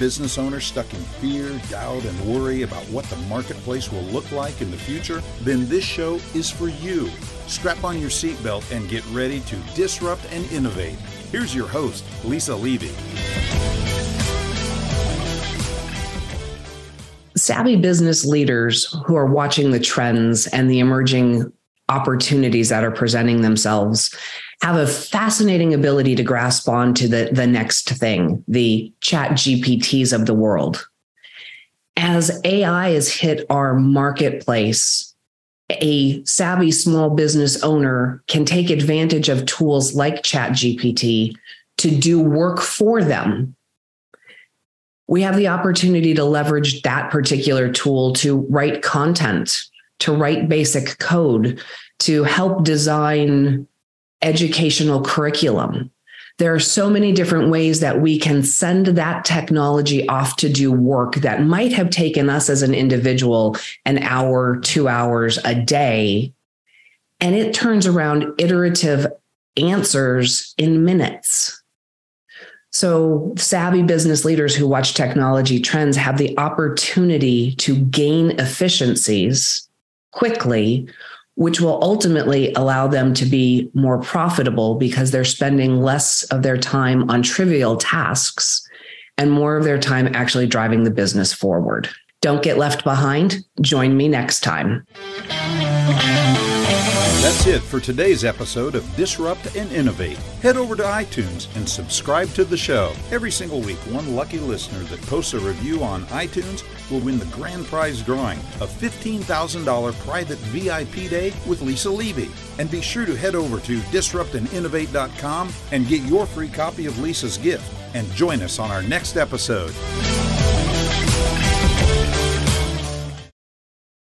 business owner stuck in fear, doubt, and worry about what the marketplace will look like in the future? Then this show is for you. Strap on your seatbelt and get ready to disrupt and innovate. Here's your host, Lisa Levy. Savvy business leaders who are watching the trends and the emerging opportunities that are presenting themselves have a fascinating ability to grasp on to the, the next thing, the chat GPTs of the world. As AI has hit our marketplace, a savvy small business owner can take advantage of tools like chat GPT to do work for them. We have the opportunity to leverage that particular tool to write content, to write basic code, to help design educational curriculum. There are so many different ways that we can send that technology off to do work that might have taken us as an individual an hour, two hours a day. And it turns around iterative answers in minutes. So, savvy business leaders who watch technology trends have the opportunity to gain efficiencies quickly which will ultimately allow them to be more profitable because they're spending less of their time on trivial tasks and more of their time actually driving the business forward. Don't get left behind. Join me next time. That's it for today's episode of Disrupt and Innovate. Head over to iTunes and subscribe to the show. Every single week, one lucky listener that posts a review on iTunes will win the grand prize drawing a $15,000 private VIP day with Lisa Levy. And be sure to head over to disruptandinnovate.com and get your free copy of Lisa's gift and join us on our next episode.